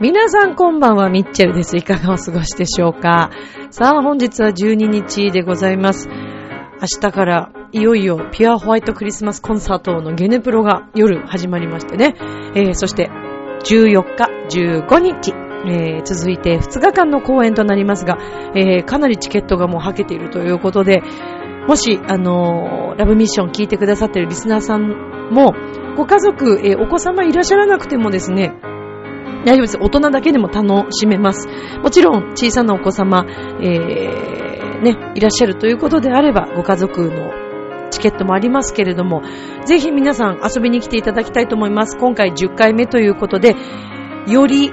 皆さんこんばんは、ミッチェルです。いかがお過ごしでしょうか？さあ、本日は12日でございます。明日からいよいよピュアホワイトクリスマスコンサートのゲネプロが夜始まりましてね。えー、そして14日、15日、えー、続いて2日間の公演となりますが、えー、かなりチケットがもうはけているということで、もし、あのー、ラブミッション聞いてくださっているリスナーさんも、ご家族、えー、お子様いらっしゃらなくてもですね、大丈夫です。大人だけでも楽しめます。もちろん、小さなお子様、えー、ね、いらっしゃるということであれば、ご家族のチケットもありますけれども、ぜひ皆さん遊びに来ていただきたいと思います。今回10回目ということで、より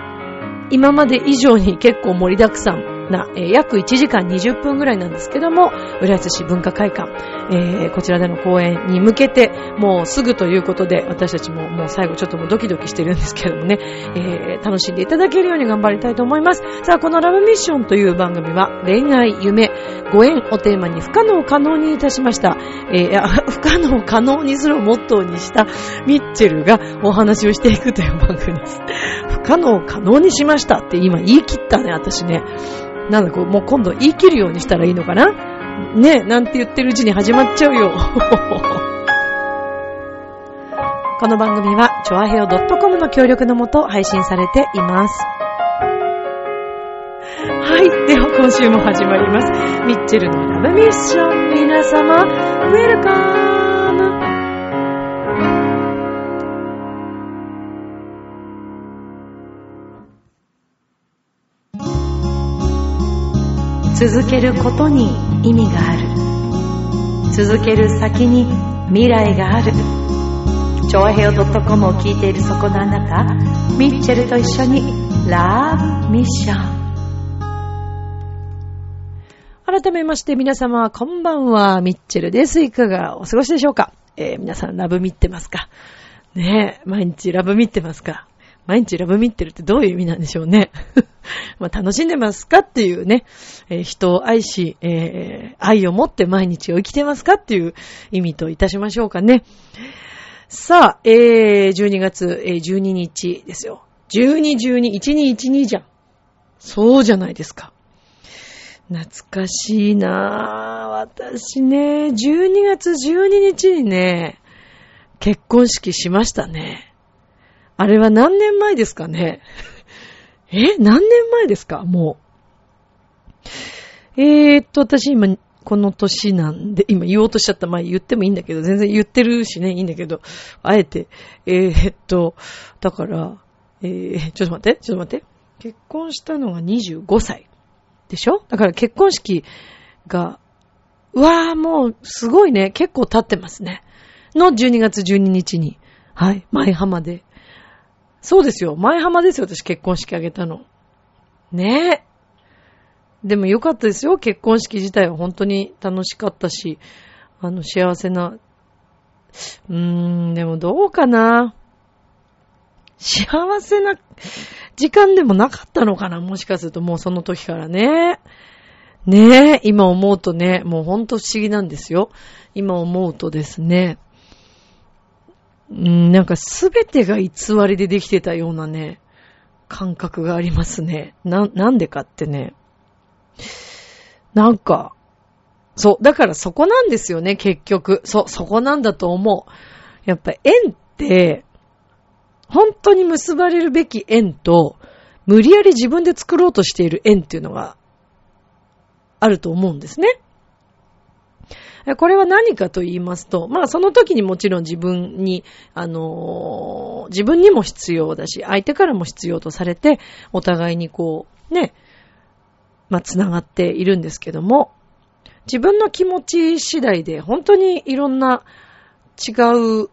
今まで以上に結構盛りだくさんな、えー、約1時間20分ぐらいなんですけども、浦安市文化会館、えー、こちらでの公演に向けて、もうすぐということで、私たちももう最後ちょっともうドキドキしてるんですけどもね、えー、楽しんでいただけるように頑張りたいと思います。さあ、このラブミッションという番組は、恋愛、夢、ご縁をテーマに不可能を可能にいたしました。えー、不可能可能にするをモットーにしたミッチェルがお話をしていくという番組です。不可能を可能にしましたって今言い切ったね、私ね。なんだこう、もう今度言い切るようにしたらいいのかな？ねえなんて言ってるうちに始まっちゃうよ。この番組は、ちょあへお .com の協力のもと配信されています。はい。では今週も始まります。ミッチェルのラブミッション。皆様、ウェルカム続けることに意味がある。続ける先に未来がある。超平洋 .com を聞いているそこのあなたミッチェルと一緒にラブミッション。改めまして皆様こんばんはミッチェルです。いかがお過ごしでしょうか、えー、皆さんラブミってますか？ねえ毎日ラブミってますか？毎日ラブミってるってどういう意味なんでしょうね。まあ楽しんでますかっていうね、えー、人を愛し、えー、愛を持って毎日を生きてますかっていう意味といたしましょうかね。さあ、えー、12月、えー、12日ですよ。12、12、1212じゃん。そうじゃないですか。懐かしいなぁ。私ね、12月12日にね、結婚式しましたね。あれは何年前ですかね？え何年前ですか？もう。えー、っと、私今、この年なんで、今言おうとしちゃった。まあ言ってもいいんだけど、全然言ってるしね、いいんだけど、あえて、えー、っと、だから、えー、ちょっと待って、ちょっと待って。結婚したのが25歳。でしょ？だから結婚式が、うわーもう、すごいね、結構経ってますね。の12月12日に、はい、前浜でそうですよ。前浜ですよ、私結婚式あげたの。ねえ。でもよかったですよ。結婚式自体は本当に楽しかったし、あの、幸せな。うーん、でもどうかな。幸せな時間でもなかったのかなもしかするともうその時からね。ねえ、今思うとね、もうほんと不思議なんですよ。今思うとですね。ん、なんかすべてが偽りでできてたようなね、感覚がありますね。な、なんでかってね。なんか、そう、だからそこなんですよね、結局。そう、そこなんだと思う。やっぱ縁って、本当に結ばれるべき縁と、無理やり自分で作ろうとしている縁っていうのがあると思うんですね。これは何かと言いますと、まあその時にもちろん自分に、あのー、自分にも必要だし、相手からも必要とされて、お互いにこう、ね、まあ繋がっているんですけども、自分の気持ち次第で本当にいろんな違う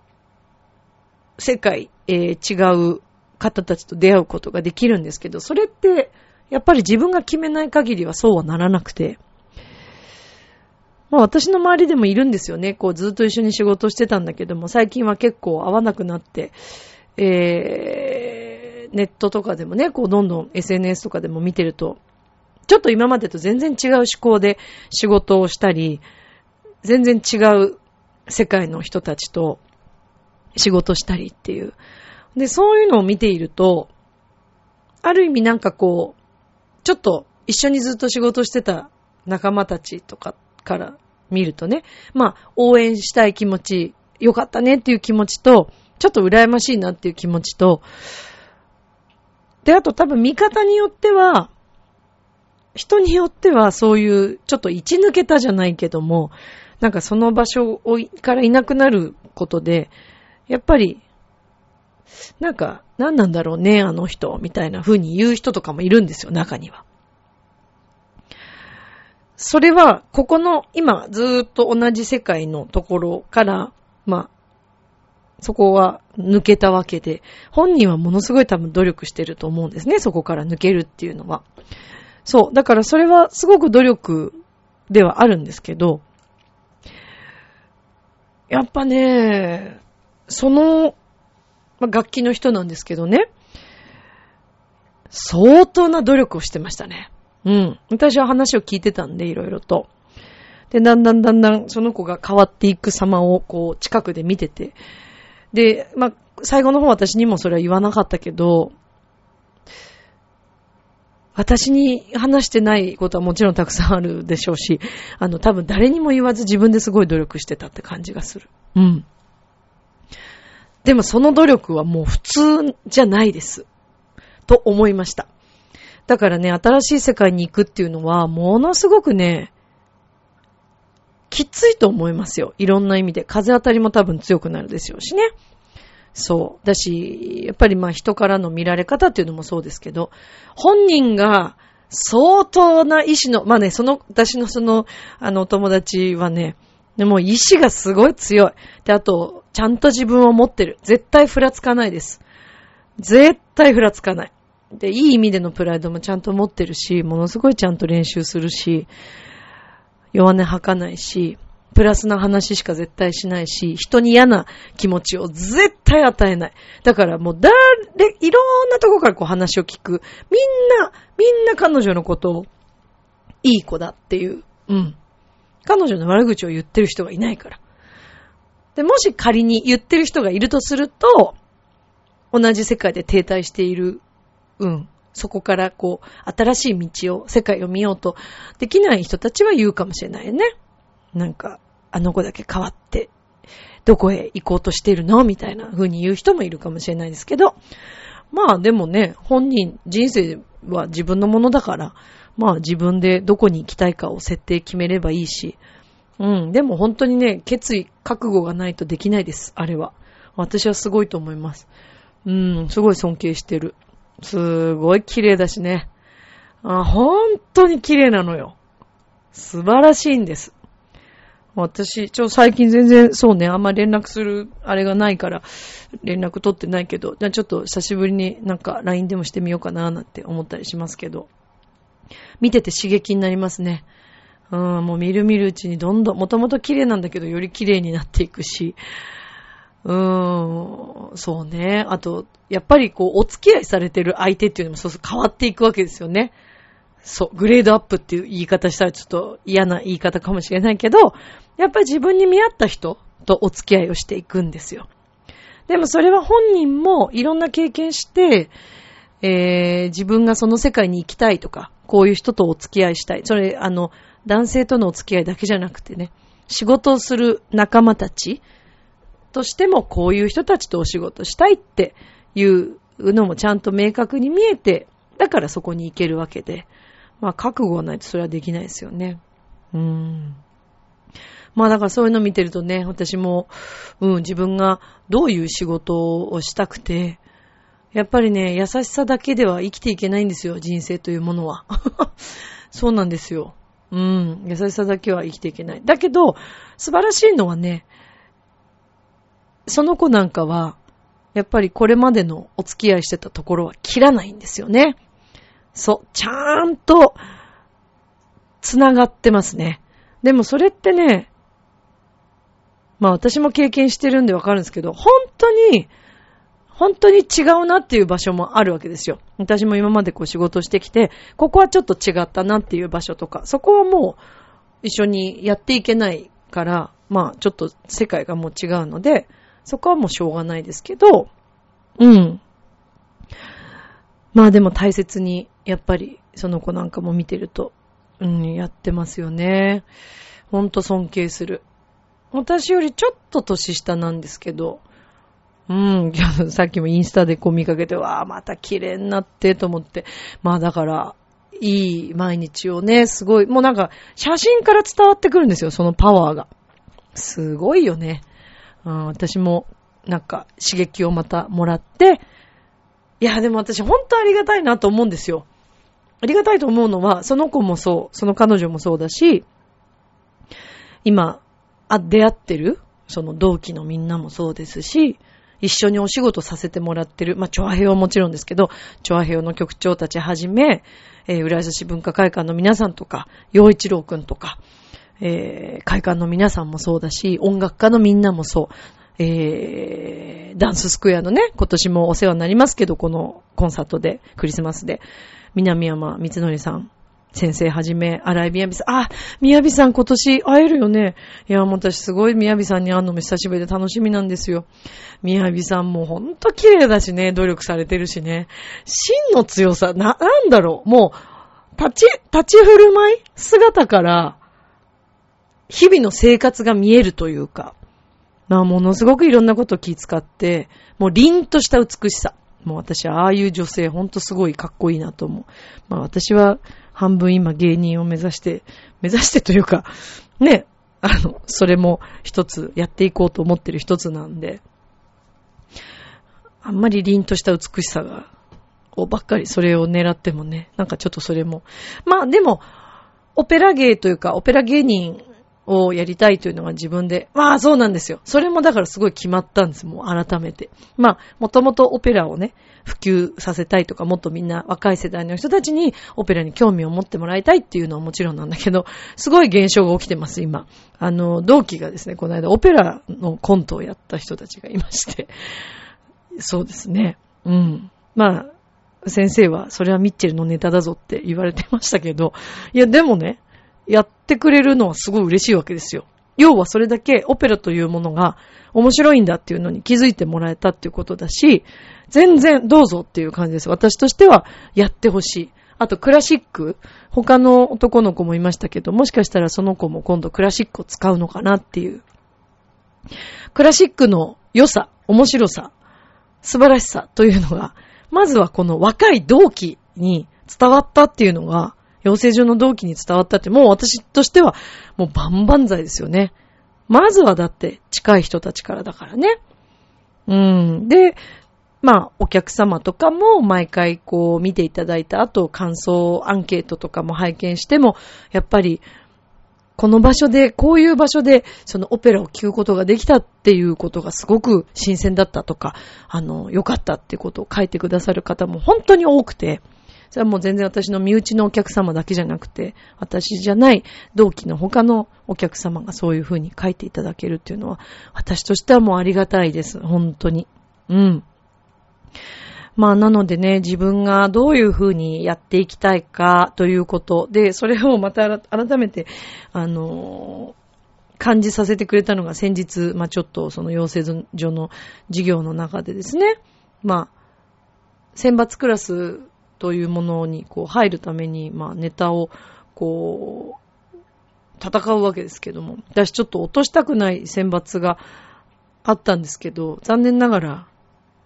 世界、えー、違う方たちと出会うことができるんですけど、それって、やっぱり自分が決めない限りはそうはならなくて、まあ私の周りでもいるんですよね。こうずっと一緒に仕事してたんだけども、最近は結構会わなくなって、えー、ネットとかでもね、こうどんどん SNS とかでも見てると、ちょっと今までと全然違う思考で仕事をしたり、全然違う世界の人たちと仕事したりっていう。で、そういうのを見ていると、ある意味なんかこう、ちょっと一緒にずっと仕事してた仲間たちとかから見るとね、まあ、応援したい気持ち、よかったねっていう気持ちと、ちょっと羨ましいなっていう気持ちと、で、あと多分見方によっては、人によってはそういうちょっと位置抜けたじゃないけども、なんかその場所をからいなくなることで、やっぱり、なんか、何なんだろうね、あの人、みたいな風に言う人とかもいるんですよ、中には。それは、ここの、今、ずーっと同じ世界のところから、まあ、そこは抜けたわけで、本人はものすごい多分努力してると思うんですね、そこから抜けるっていうのは。そう。だからそれはすごく努力ではあるんですけど、やっぱね、その、まあ、楽器の人なんですけどね、相当な努力をしてましたね。うん。私は話を聞いてたんで、いろいろと。で、だんだんだんだんその子が変わっていく様をこう近くで見てて。で、まあ、最後の方私にもそれは言わなかったけど、私に話してないことはもちろんたくさんあるでしょうし、あの、多分誰にも言わず自分ですごい努力してたって感じがする。うん。でもその努力はもう普通じゃないです。と思いました。だからね、新しい世界に行くっていうのは、ものすごくね、きついと思いますよ。いろんな意味で。風当たりも多分強くなるでしょうしね。そう。だし、やっぱりまあ人からの見られ方っていうのもそうですけど、本人が相当な意志の、まあね、その、私のその、あの、お友達はね、でも意志がすごい強い。で、あと、ちゃんと自分を持ってる。絶対ふらつかないです。絶対ふらつかない。で、いい意味でのプライドもちゃんと持ってるし、ものすごいちゃんと練習するし、弱音吐かないし、プラスな話しか絶対しないし、人に嫌な気持ちを絶対与えない。だからもう誰、いろんなとこからこう話を聞く。みんな、みんな彼女のことをいい子だっていう。うん。彼女の悪口を言ってる人がいないから。で、もし仮に言ってる人がいるとすると、同じ世界で停滞している、うん。そこからこう、新しい道を、世界を見ようとできない人たちは言うかもしれないね。なんか、あの子だけ変わって、どこへ行こうとしてるの？みたいな風に言う人もいるかもしれないですけど、まあでもね、本人、人生は自分のものだから、まあ自分でどこに行きたいかを設定決めればいいし、うん、でも本当にね、決意、覚悟がないとできないです、あれは。私はすごいと思います。うん、すごい尊敬してる。すごい綺麗だしね。あ、本当に綺麗なのよ。素晴らしいんです。私、ちょ、最近全然そうね、あんま連絡するあれがないから、連絡取ってないけど、じゃあちょっと久しぶりになんか LINE でもしてみようかななんて思ったりしますけど、見てて刺激になりますね。うん、もう見る見るうちにどんどん、もともと綺麗なんだけど、より綺麗になっていくし、うーん、そうね。あと、やっぱりこう、お付き合いされてる相手っていうのもそうそう変わっていくわけですよね。そう、グレードアップっていう言い方したらちょっと嫌な言い方かもしれないけど、やっぱり自分に見合った人とお付き合いをしていくんですよ。でもそれは本人もいろんな経験して、えー、自分がその世界に行きたいとか、こういう人とお付き合いしたい。それ、あの、男性とのお付き合いだけじゃなくてね、仕事をする仲間たちとしてもこういう人たちとお仕事したいっていうのもちゃんと明確に見えて、だからそこに行けるわけで、まあ覚悟がないとそれはできないですよね。うーん。まあだからそういうの見てるとね、私も、うん、自分がどういう仕事をしたくて、やっぱりね、優しさだけでは生きていけないんですよ、人生というものは。そうなんですよ。うん、優しさだけは生きていけない。だけど、素晴らしいのはね、その子なんかは、やっぱりこれまでのお付き合いしてたところは切らないんですよね。そう、ちゃんと、つながってますね。でもそれってね、まあ私も経験してるんでわかるんですけど、本当に、本当に違うなっていう場所もあるわけですよ。私も今までこう仕事してきて、ここはちょっと違ったなっていう場所とか、そこはもう一緒にやっていけないから、まあちょっと世界がもう違うので、そこはもうしょうがないですけど、うん。まあでも大切に、やっぱりその子なんかも見てると、うん、やってますよね。ほんと尊敬する。私よりちょっと年下なんですけど、うん、さっきもインスタでこう見かけて、わあ、また綺麗になってと思って。まあだから、いい毎日をね、すごい、もうなんか、写真から伝わってくるんですよ、そのパワーが。すごいよね。うん、私も、なんか、刺激をまたもらって、いや、でも私ほんとありがたいなと思うんですよ。ありがたいと思うのは、その子もそう、その彼女もそうだし、今、あ、出会ってる、その同期のみんなもそうですし、一緒にお仕事させてもらってる、まあ、チョアヘオもちろんですけど、チョアヘオの局長たちはじめ、えー、浦安市文化会館の皆さんとか、洋一郎くんとか、えー、会館の皆さんもそうだし、音楽家のみんなもそう。えー、ダンススクエアのね、今年もお世話になりますけど、このコンサートで、クリスマスで、南山光則さん、先生はじめ、荒井みやびさん、あ、みやびさん今年会えるよね。いや、もう私すごいみやびさんに会うのも久しぶりで楽しみなんですよ。みやびさんもほんと綺麗だしね、努力されてるしね。真の強さ、な、なんだろう、もう、立ち、立ち振る舞い姿から、日々の生活が見えるというか、まあ、ものすごくいろんなことを気遣って、もう凛とした美しさ。もう私はああいう女性ほんとすごいかっこいいなと思う。まあ私は半分今芸人を目指して、目指してというか、ね、あの、それも一つやっていこうと思ってる一つなんで、あんまり凛とした美しさが、をばっかりそれを狙ってもね、なんかちょっとそれも。まあでも、オペラ芸というか、オペラ芸人をやりたいというのが自分で、まあそうなんですよ。それもだからすごい決まったんです。もう改めて。まあ、もともとオペラをね、普及させたいとか、もっとみんな若い世代の人たちにオペラに興味を持ってもらいたいっていうのはもちろんなんだけど、すごい現象が起きてます、今。あの、同期がですね、この間オペラのコントをやった人たちがいまして、そうですね。うん。まあ、先生は、それはミッチェルのネタだぞって言われてましたけど、いや、でもね、やってくれるのはすごい嬉しいわけですよ。要はそれだけオペラというものが面白いんだっていうのに気づいてもらえたっていうことだし、全然どうぞっていう感じです。私としてはやってほしい。あとクラシック、他の男の子もいましたけど、もしかしたらその子も今度クラシックを使うのかなっていう。クラシックの良さ、面白さ、素晴らしさというのが、まずはこの若い同期に伝わったっていうのが、養成所の同期に伝わったって、もう私としては、もう万々歳ですよね。まずはだって近い人たちからだからね。うん。で、まあ、お客様とかも毎回こう見ていただいた後、感想アンケートとかも拝見しても、やっぱり、この場所で、こういう場所で、そのオペラを聴くことができたっていうことがすごく新鮮だったとか、あの、良かったってことを書いてくださる方も本当に多くて、それはもう全然私の身内のお客様だけじゃなくて、私じゃない同期の他のお客様がそういう風に書いていただけるっていうのは、私としてはもうありがたいです。本当に。うん。まあ、なのでね、自分がどういう風にやっていきたいかということ。で、それをまた改めて、あの感じさせてくれたのが先日、まあ、ちょっとその養成所の授業の中でですね、まあ、選抜クラスというものにこう入るために、まあネタをこう、戦うわけですけども、私ちょっと落としたくない選抜があったんですけど、残念ながら、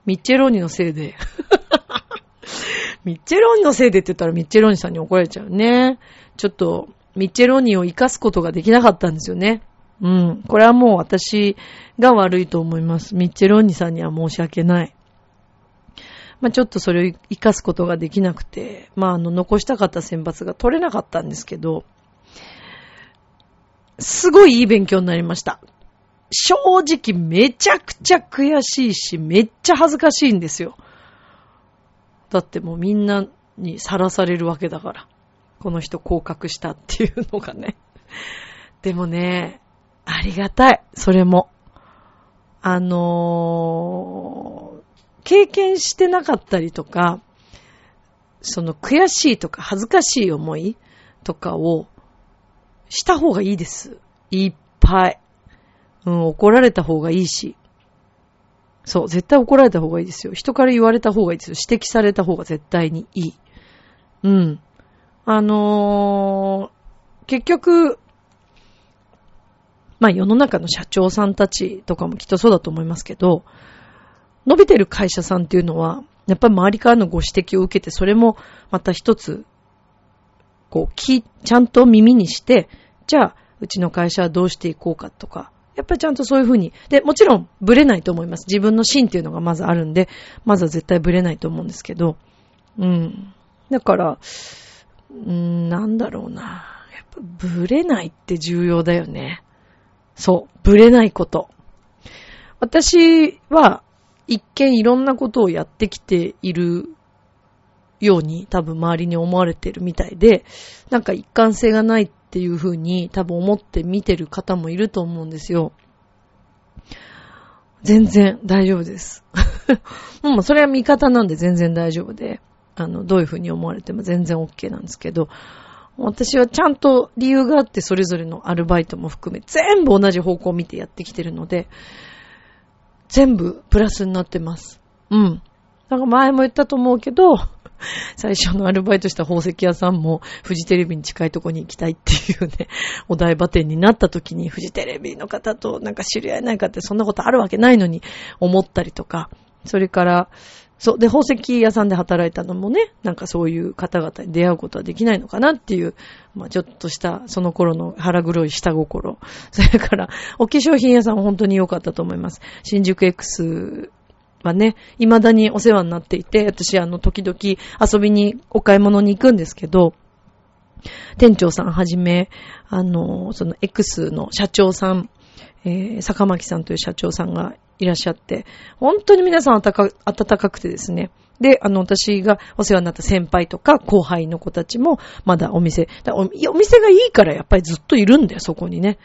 ミッチェローニのせいでミッチェローニのせいでって言ったらミッチェローニさんに怒られちゃうね。ちょっと、ミッチェローニを活かすことができなかったんですよね。うん。これはもう私が悪いと思います。ミッチェローニさんには申し訳ない。まあ、ちょっとそれを活かすことができなくて、まあ、あの、残したかった選抜が取れなかったんですけど、すごいいい勉強になりました。正直めちゃくちゃ悔しいし、めっちゃ恥ずかしいんですよ。だってもうみんなにさらされるわけだから。この人降格したっていうのがね。でもね、ありがたい。それも。あのー、経験してなかったりとか、その悔しいとか恥ずかしい思いとかをした方がいいです。いっぱい。うん、怒られた方がいいし。そう、絶対怒られた方がいいですよ。人から言われた方がいいですよ。指摘された方が絶対にいい。うん。あのー、結局、まあ世の中の社長さんたちとかもきっとそうだと思いますけど、伸びてる会社さんっていうのは、やっぱり周りからのご指摘を受けて、それもまた一つ、こう、き、ちゃんと耳にして、じゃあ、うちの会社はどうしていこうかとか、やっぱりちゃんとそういうふうに、で、もちろん、ブレないと思います。自分の芯っていうのがまずあるんで、まずは絶対ブレないと思うんですけど、うん。だから、うん、なんだろうな。やっぱ、ブレないって重要だよね。そう、ブレないこと。私は、一見いろんなことをやってきているように多分周りに思われてるみたいで、なんか一貫性がないっていうふうに多分思って見てる方もいると思うんですよ。全然大丈夫です。もうそれは見方なんで全然大丈夫で、あの、どういうふうに思われても全然 OK なんですけど、私はちゃんと理由があってそれぞれのアルバイトも含め全部同じ方向を見てやってきてるので、全部プラスになってます。うん。なんか前も言ったと思うけど、最初のアルバイトした宝石屋さんもフジテレビに近いとこに行きたいっていうね、お台場店になった時にフジテレビの方となんか知り合えないかってそんなことあるわけないのに思ったりとか、それから、そう。で、宝石屋さんで働いたのもね、なんかそういう方々に出会うことはできないのかなっていう、まあちょっとしたその頃の腹黒い下心。それから、お化粧品屋さんは本当に良かったと思います。新宿 X はね、未だにお世話になっていて、私あの時々遊びにお買い物に行くんですけど、店長さんはじめ、あの、その X の社長さん、えー、坂巻さんという社長さんがいらっしゃって、本当に皆さん温かかくてですね。で、あの、私がお世話になった先輩とか後輩の子たちも、まだお店お、お店がいいからやっぱりずっといるんだよ、そこにね。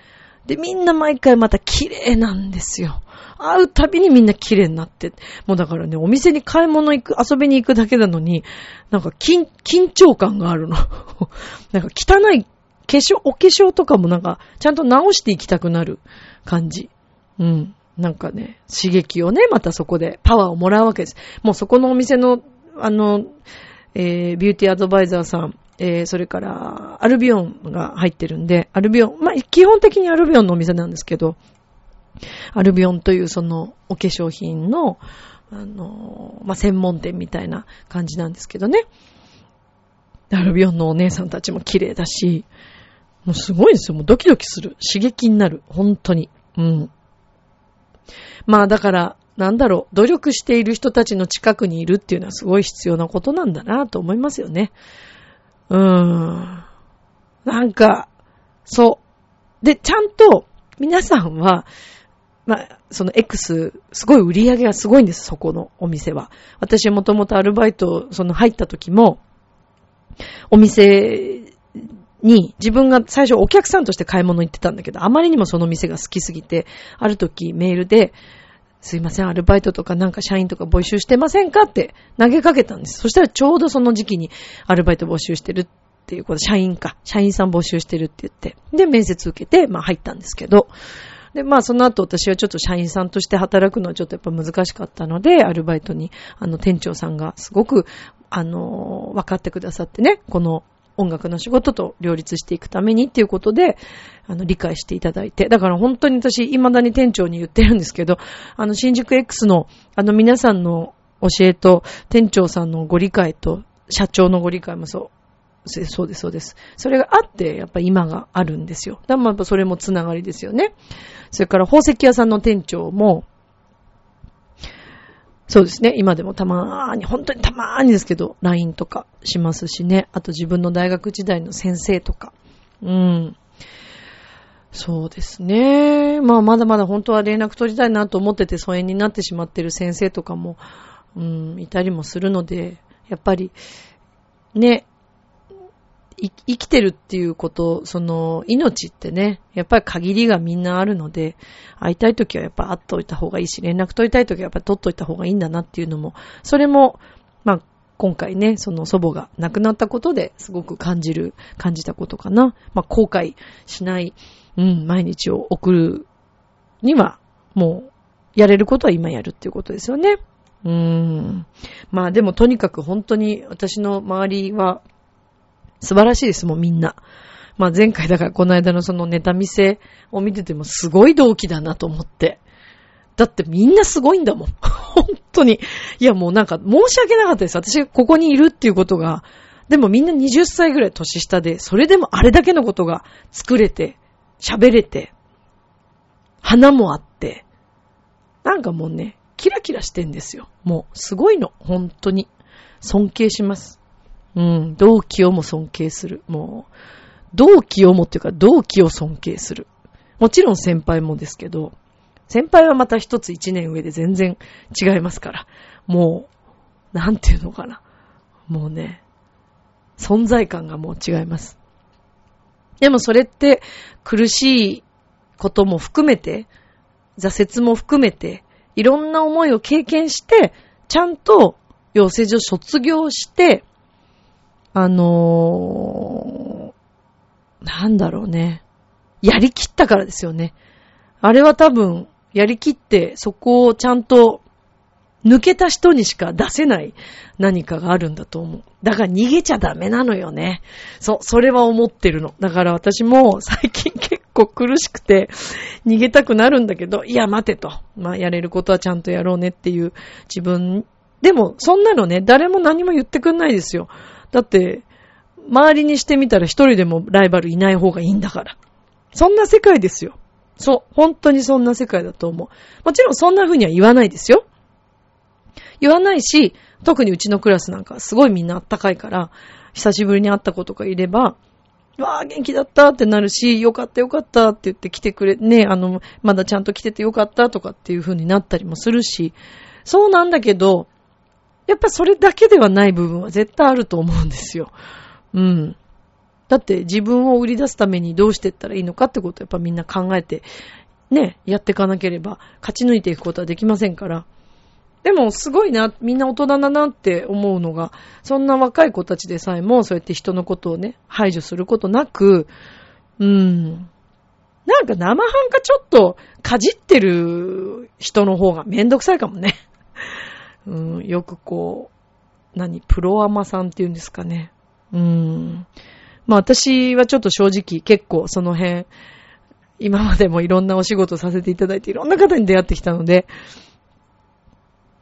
で、みんな毎回また綺麗なんですよ。会うたびにみんな綺麗になって。もうだからね、お店に買い物行く、遊びに行くだけなのに、なんか緊、緊張感があるの。なんか汚い化粧、お化粧とかもなんか、ちゃんと直していきたくなる感じ。うん。なんかね、刺激をね、またそこでパワーをもらうわけです。もうそこのお店の、あの、えー、ビューティーアドバイザーさん、えー、それから、アルビオンが入ってるんで、アルビオン、まあ、基本的にアルビオンのお店なんですけど、アルビオンというそのお化粧品の、あの、まあ、専門店みたいな感じなんですけどね。アルビオンのお姉さんたちも綺麗だし、もうすごいですよ。もうドキドキする。刺激になる。本当に。うん。まあだから、なんだろう、努力している人たちの近くにいるっていうのはすごい必要なことなんだなと思いますよね。うーん。なんか、そう。で、ちゃんと皆さんは、まあ、その X、すごい売り上げがすごいんです、そこのお店は。私もともとアルバイト、その入った時も、お店に自分が最初お客さんとして買い物行ってたんだけど、あまりにもその店が好きすぎて、ある時メールで、すいません、アルバイトとかなんか社員とか募集してませんかって投げかけたんです。そしたらちょうどその時期にアルバイト募集してるっていうこと、社員か、社員さん募集してるって言って、で、面接受けて、まあ入ったんですけど、で、まあその後私はちょっと社員さんとして働くのはちょっとやっぱ難しかったので、アルバイトに、あの店長さんがすごく、あの、分かってくださってね、この音楽の仕事と両立していくためにっていうことで、あの、理解していただいて。だから本当に私、未だに店長に言ってるんですけど、あの、新宿 X の、あの、皆さんの教えと、店長さんのご理解と、社長のご理解もそう。そうです、そうです。それがあって、やっぱ今があるんですよ。だからまあ、それもつながりですよね。それから宝石屋さんの店長も、そうですね。今でもたまーに、本当にたまーにですけど、LINE とかしますしね。あと自分の大学時代の先生とか。うん。そうですね。まあ、まだまだ本当は連絡取りたいなと思ってて疎遠になってしまってる先生とかも、うん、いたりもするので、やっぱり、ね、生きてるっていうこと、その、命ってね、やっぱり限りがみんなあるので、会いたいときはやっぱ会っといた方がいいし、連絡取りたいときはやっぱ取っといた方がいいんだなっていうのも、それも、まあ、今回ね、その祖母が亡くなったことですごく感じる、感じたことかな。まあ、後悔しない、うん、毎日を送るには、もう、やれることは今やるっていうことですよね。うーん。まあでもとにかく本当に私の周りは素晴らしいですもんみんな。まあ前回だからこの間のそのネタ見せを見ててもすごい動機だなと思って。だってみんなすごいんだもん。本当に。いやもうなんか申し訳なかったです。私がここにいるっていうことが。でもみんな20歳ぐらい年下で、それでもあれだけのことが作れて、喋れて、花もあって、なんかもうね、キラキラしてんですよ。もう、すごいの。本当に。尊敬します。うん。同期をも尊敬する。もう、同期をもっていうか、同期を尊敬する。もちろん先輩もですけど、先輩はまた一つ一年上で全然違いますから。もう、なんていうのかな。もうね、存在感がもう違います。でもそれって苦しいことも含めて、挫折も含めて、いろんな思いを経験して、ちゃんと養成所卒業して、あのー、なんだろうね。やりきったからですよね。あれは多分、やりきって、そこをちゃんと抜けた人にしか出せない何かがあるんだと思う。だから逃げちゃダメなのよね。そう、それは思ってるの。だから私も最近結構苦しくて逃げたくなるんだけど、いや待てと。まあやれることはちゃんとやろうねっていう自分。でもそんなのね、誰も何も言ってくんないですよ。だって、周りにしてみたら一人でもライバルいない方がいいんだから。そんな世界ですよ。そう。本当にそんな世界だと思う。もちろんそんな風には言わないですよ。言わないし、特にうちのクラスなんかすごいみんなあったかいから、久しぶりに会った子とかいれば、わあ、元気だったってなるし、よかったよかったって言って来てくれ、ね、あの、まだちゃんと来ててよかったとかっていう風になったりもするし、そうなんだけど、やっぱそれだけではない部分は絶対あると思うんですよ。うん。だって自分を売り出すためにどうしていったらいいのかってことをやっぱみんな考えて、ね、やっていかなければ勝ち抜いていくことはできませんから。でも、すごいな、みんな大人だなって思うのが、そんな若い子たちでさえも、そうやって人のことをね、排除することなく、うん。なんか生半可ちょっとかじってる人の方がめんどくさいかもね。うん、よくこう、何、プロアマさんって言うんですかね。うん。まあ私はちょっと正直結構その辺、今までもいろんなお仕事させていただいていろんな方に出会ってきたので、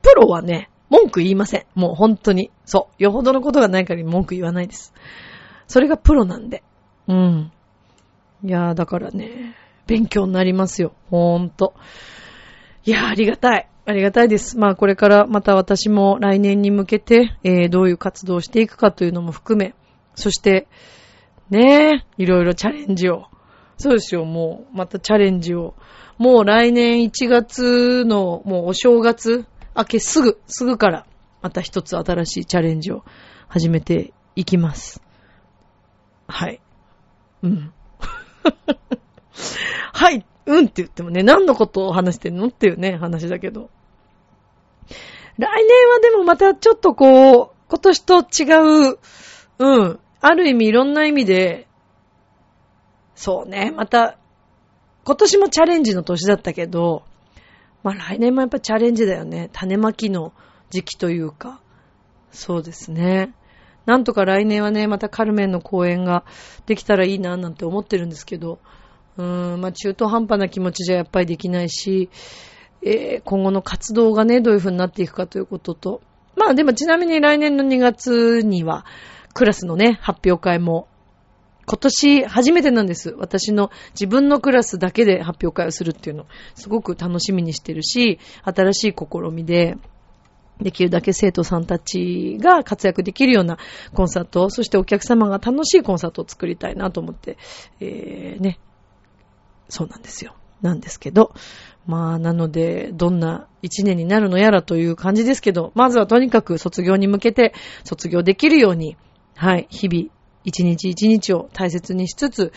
プロはね、文句言いません。もう本当に。そう。よほどのことがない限り文句言わないです。それがプロなんで。うん。いやー、だからね、勉強になりますよ。ほーんと。いやー、ありがたい。ありがたいです。まあ、これからまた私も来年に向けて、えー、どういう活動をしていくかというのも含め、そして、ねえ、いろいろチャレンジを。そうですよ、もう、またチャレンジを。もう来年1月の、もうお正月明けすぐ、すぐから、また一つ新しいチャレンジを始めていきます。はい。うん。はい、うんって言ってもね、何のことを話してんのっていうね、話だけど。来年はでもまたちょっとこう、今年と違う、うん、ある意味いろんな意味で、そうね、また、今年もチャレンジの年だったけど、まあ来年もやっぱチャレンジだよね。種まきの時期というか。そうですね。なんとか来年はね、またカルメンの公演ができたらいいななんて思ってるんですけど、うん、まあ中途半端な気持ちじゃやっぱりできないし、えー、今後の活動がね、どういう風になっていくかということと、まあでもちなみに来年の2月には、クラスのね、発表会も今年初めてなんです。私の自分のクラスだけで発表会をするっていうの、すごく楽しみにしてるし、新しい試みで、できるだけ生徒さんたちが活躍できるようなコンサート、そしてお客様が楽しいコンサートを作りたいなと思って、えー、ね、そうなんですよ。なんですけど、まあ、なので、どんな一年になるのやらという感じですけど、まずはとにかく卒業に向けて卒業できるように、はい、日々一日一日を大切にしつつ、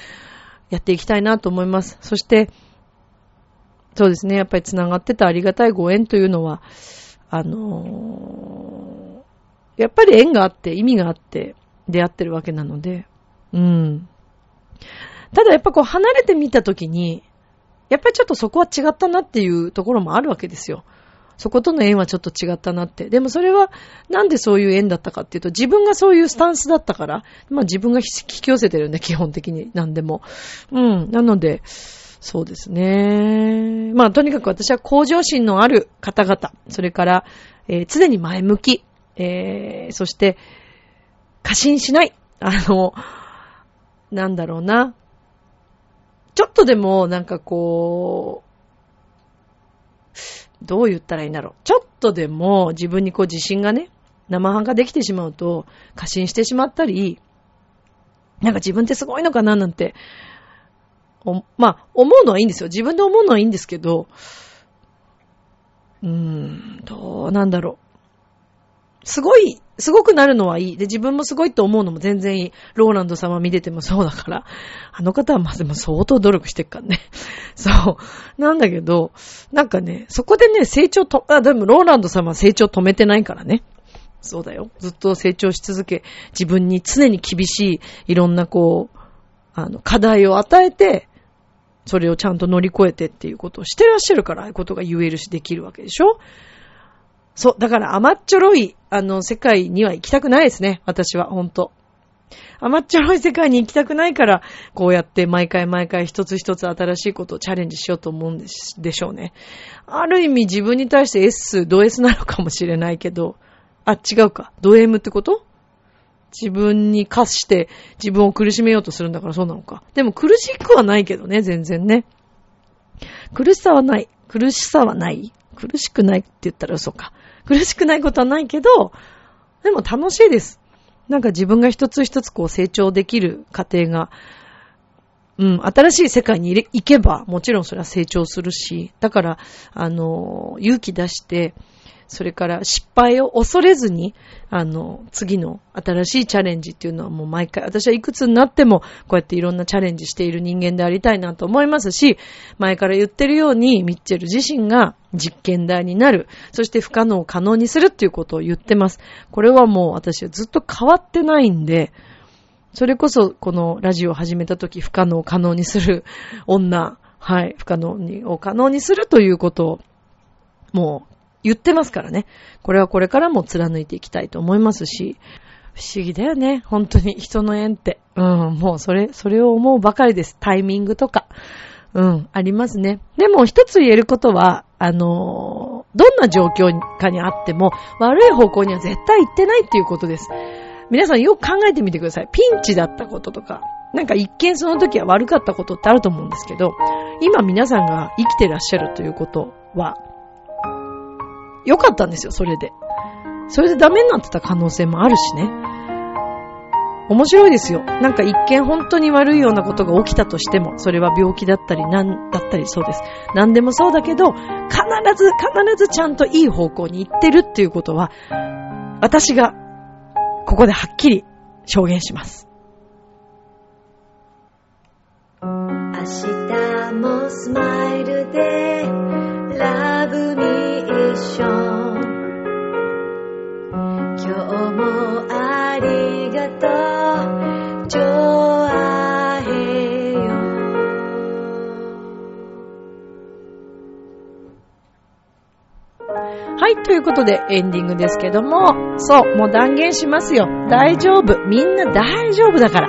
やっていきたいなと思います。そして、そうですね、やっぱり繋がってたありがたいご縁というのは、あのー、やっぱり縁があって意味があって出会ってるわけなので、うん。ただやっぱこう離れてみたときに、やっぱりちょっとそこは違ったなっていうところもあるわけですよ。そことの縁はちょっと違ったなって。でもそれはなんでそういう縁だったかっていうと、自分がそういうスタンスだったから、まあ自分が引き寄せてるんで、基本的に何でも。うん。なので、そうですね。まあとにかく私は向上心のある方々、それから、えー、常に前向き、えー、そして、過信しない。あの、なんだろうな。ちょっとでも、なんかこう、どう言ったらいいんだろう。ちょっとでも自分にこう自信がね、生半可できてしまうと、過信してしまったり、なんか自分ってすごいのかななんて、まあ、思うのはいいんですよ。自分で思うのはいいんですけど、うーん、どうなんだろう。すごいすごくなるのはいい。で、自分もすごいと思うのも全然いい。ローランド様見ててもそうだから。あの方はまあでも相当努力してっからね。そう。なんだけど、なんかね、そこでね、成長と、あ、でもローランド様は成長止めてないからね。そうだよ。ずっと成長し続け、自分に常に厳しい、いろんなこう、あの、課題を与えて、それをちゃんと乗り越えてっていうことをしてらっしゃるから、ああいうことが言えるしできるわけでしょそう、だから甘っちょろい、あの、世界には行きたくないですね。私は、ほんと。甘っちょろい世界に行きたくないから、こうやって毎回毎回一つ一つ新しいことをチャレンジしようと思うんでしょうね。ある意味自分に対して S、ド S なのかもしれないけど、あ、違うか。ド M ってこと？自分に課して自分を苦しめようとするんだからそうなのか。でも苦しくはないけどね、全然ね。苦しさはない。苦しさはない。苦しくないって言ったら嘘か。苦しくないことはないけど、でも楽しいです。なんか自分が一つ一つこう成長できる過程が、うん、新しい世界に行けば、もちろんそれは成長するし、だから、あの、勇気出して、それから失敗を恐れずに、あの、次の新しいチャレンジっていうのはもう毎回、私はいくつになっても、こうやっていろんなチャレンジしている人間でありたいなと思いますし、前から言ってるように、ミッチェル自身が実験台になる、そして不可能を可能にするっていうことを言ってます。これはもう私はずっと変わってないんで、それこそこのラジオを始めた時不可能を可能にする 女、はい、不可能にを可能にするということを、もう言ってますからね。これはこれからも貫いていきたいと思いますし、不思議だよね。本当に人の縁って。うん、もうそれ、それを思うばかりです。タイミングとか。うん、ありますね。でも一つ言えることは、あの、どんな状況かにあっても、悪い方向には絶対行ってないっていうことです。皆さんよく考えてみてください。ピンチだったこととか、なんか一見その時は悪かったことってあると思うんですけど、今皆さんが生きてらっしゃるということは、良かったんですよ、それで。それでダメになってた可能性もあるしね。面白いですよ。なんか一見本当に悪いようなことが起きたとしても、それは病気だったり、なんだったりそうです。何でもそうだけど、必ず、必ずちゃんといい方向に行ってるっていうことは、私が、ここではっきり証言します。明日もスマイルで、ラブミッション今日もはい、ということでエンディングですけども、そう、もう断言しますよ。大丈夫。みんな大丈夫だから。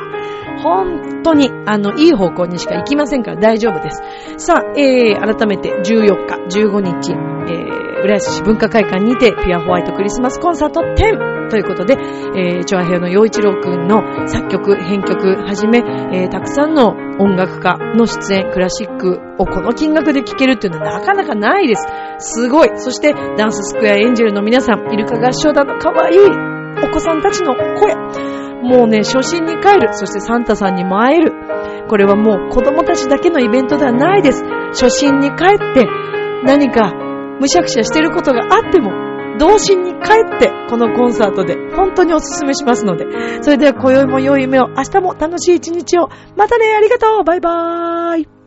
本当に、あの、いい方向にしか行きませんから大丈夫です。さあ、えー、改めて14日、15日、えー浦安市文化会館にて、ピュアホワイトクリスマスコンサート10ということで、えー、チョアヘヨの洋一郎くんの作曲、編曲はじめ、えー、たくさんの音楽家の出演、クラシックをこの金額で聴けるっていうのはなかなかないです。すごい。そして、ダンススクエアエンジェルの皆さん、イルカ合唱団の可愛いお子さんたちの声。もうね、初心に帰る。そしてサンタさんにも会える。これはもう子供たちだけのイベントではないです。初心に帰って何かむしゃくしゃしてることがあっても、童心に帰って、このコンサートで本当におすすめしますので。それでは今宵も良い夢を、明日も楽しい一日を。またね、ありがとうバイバーイ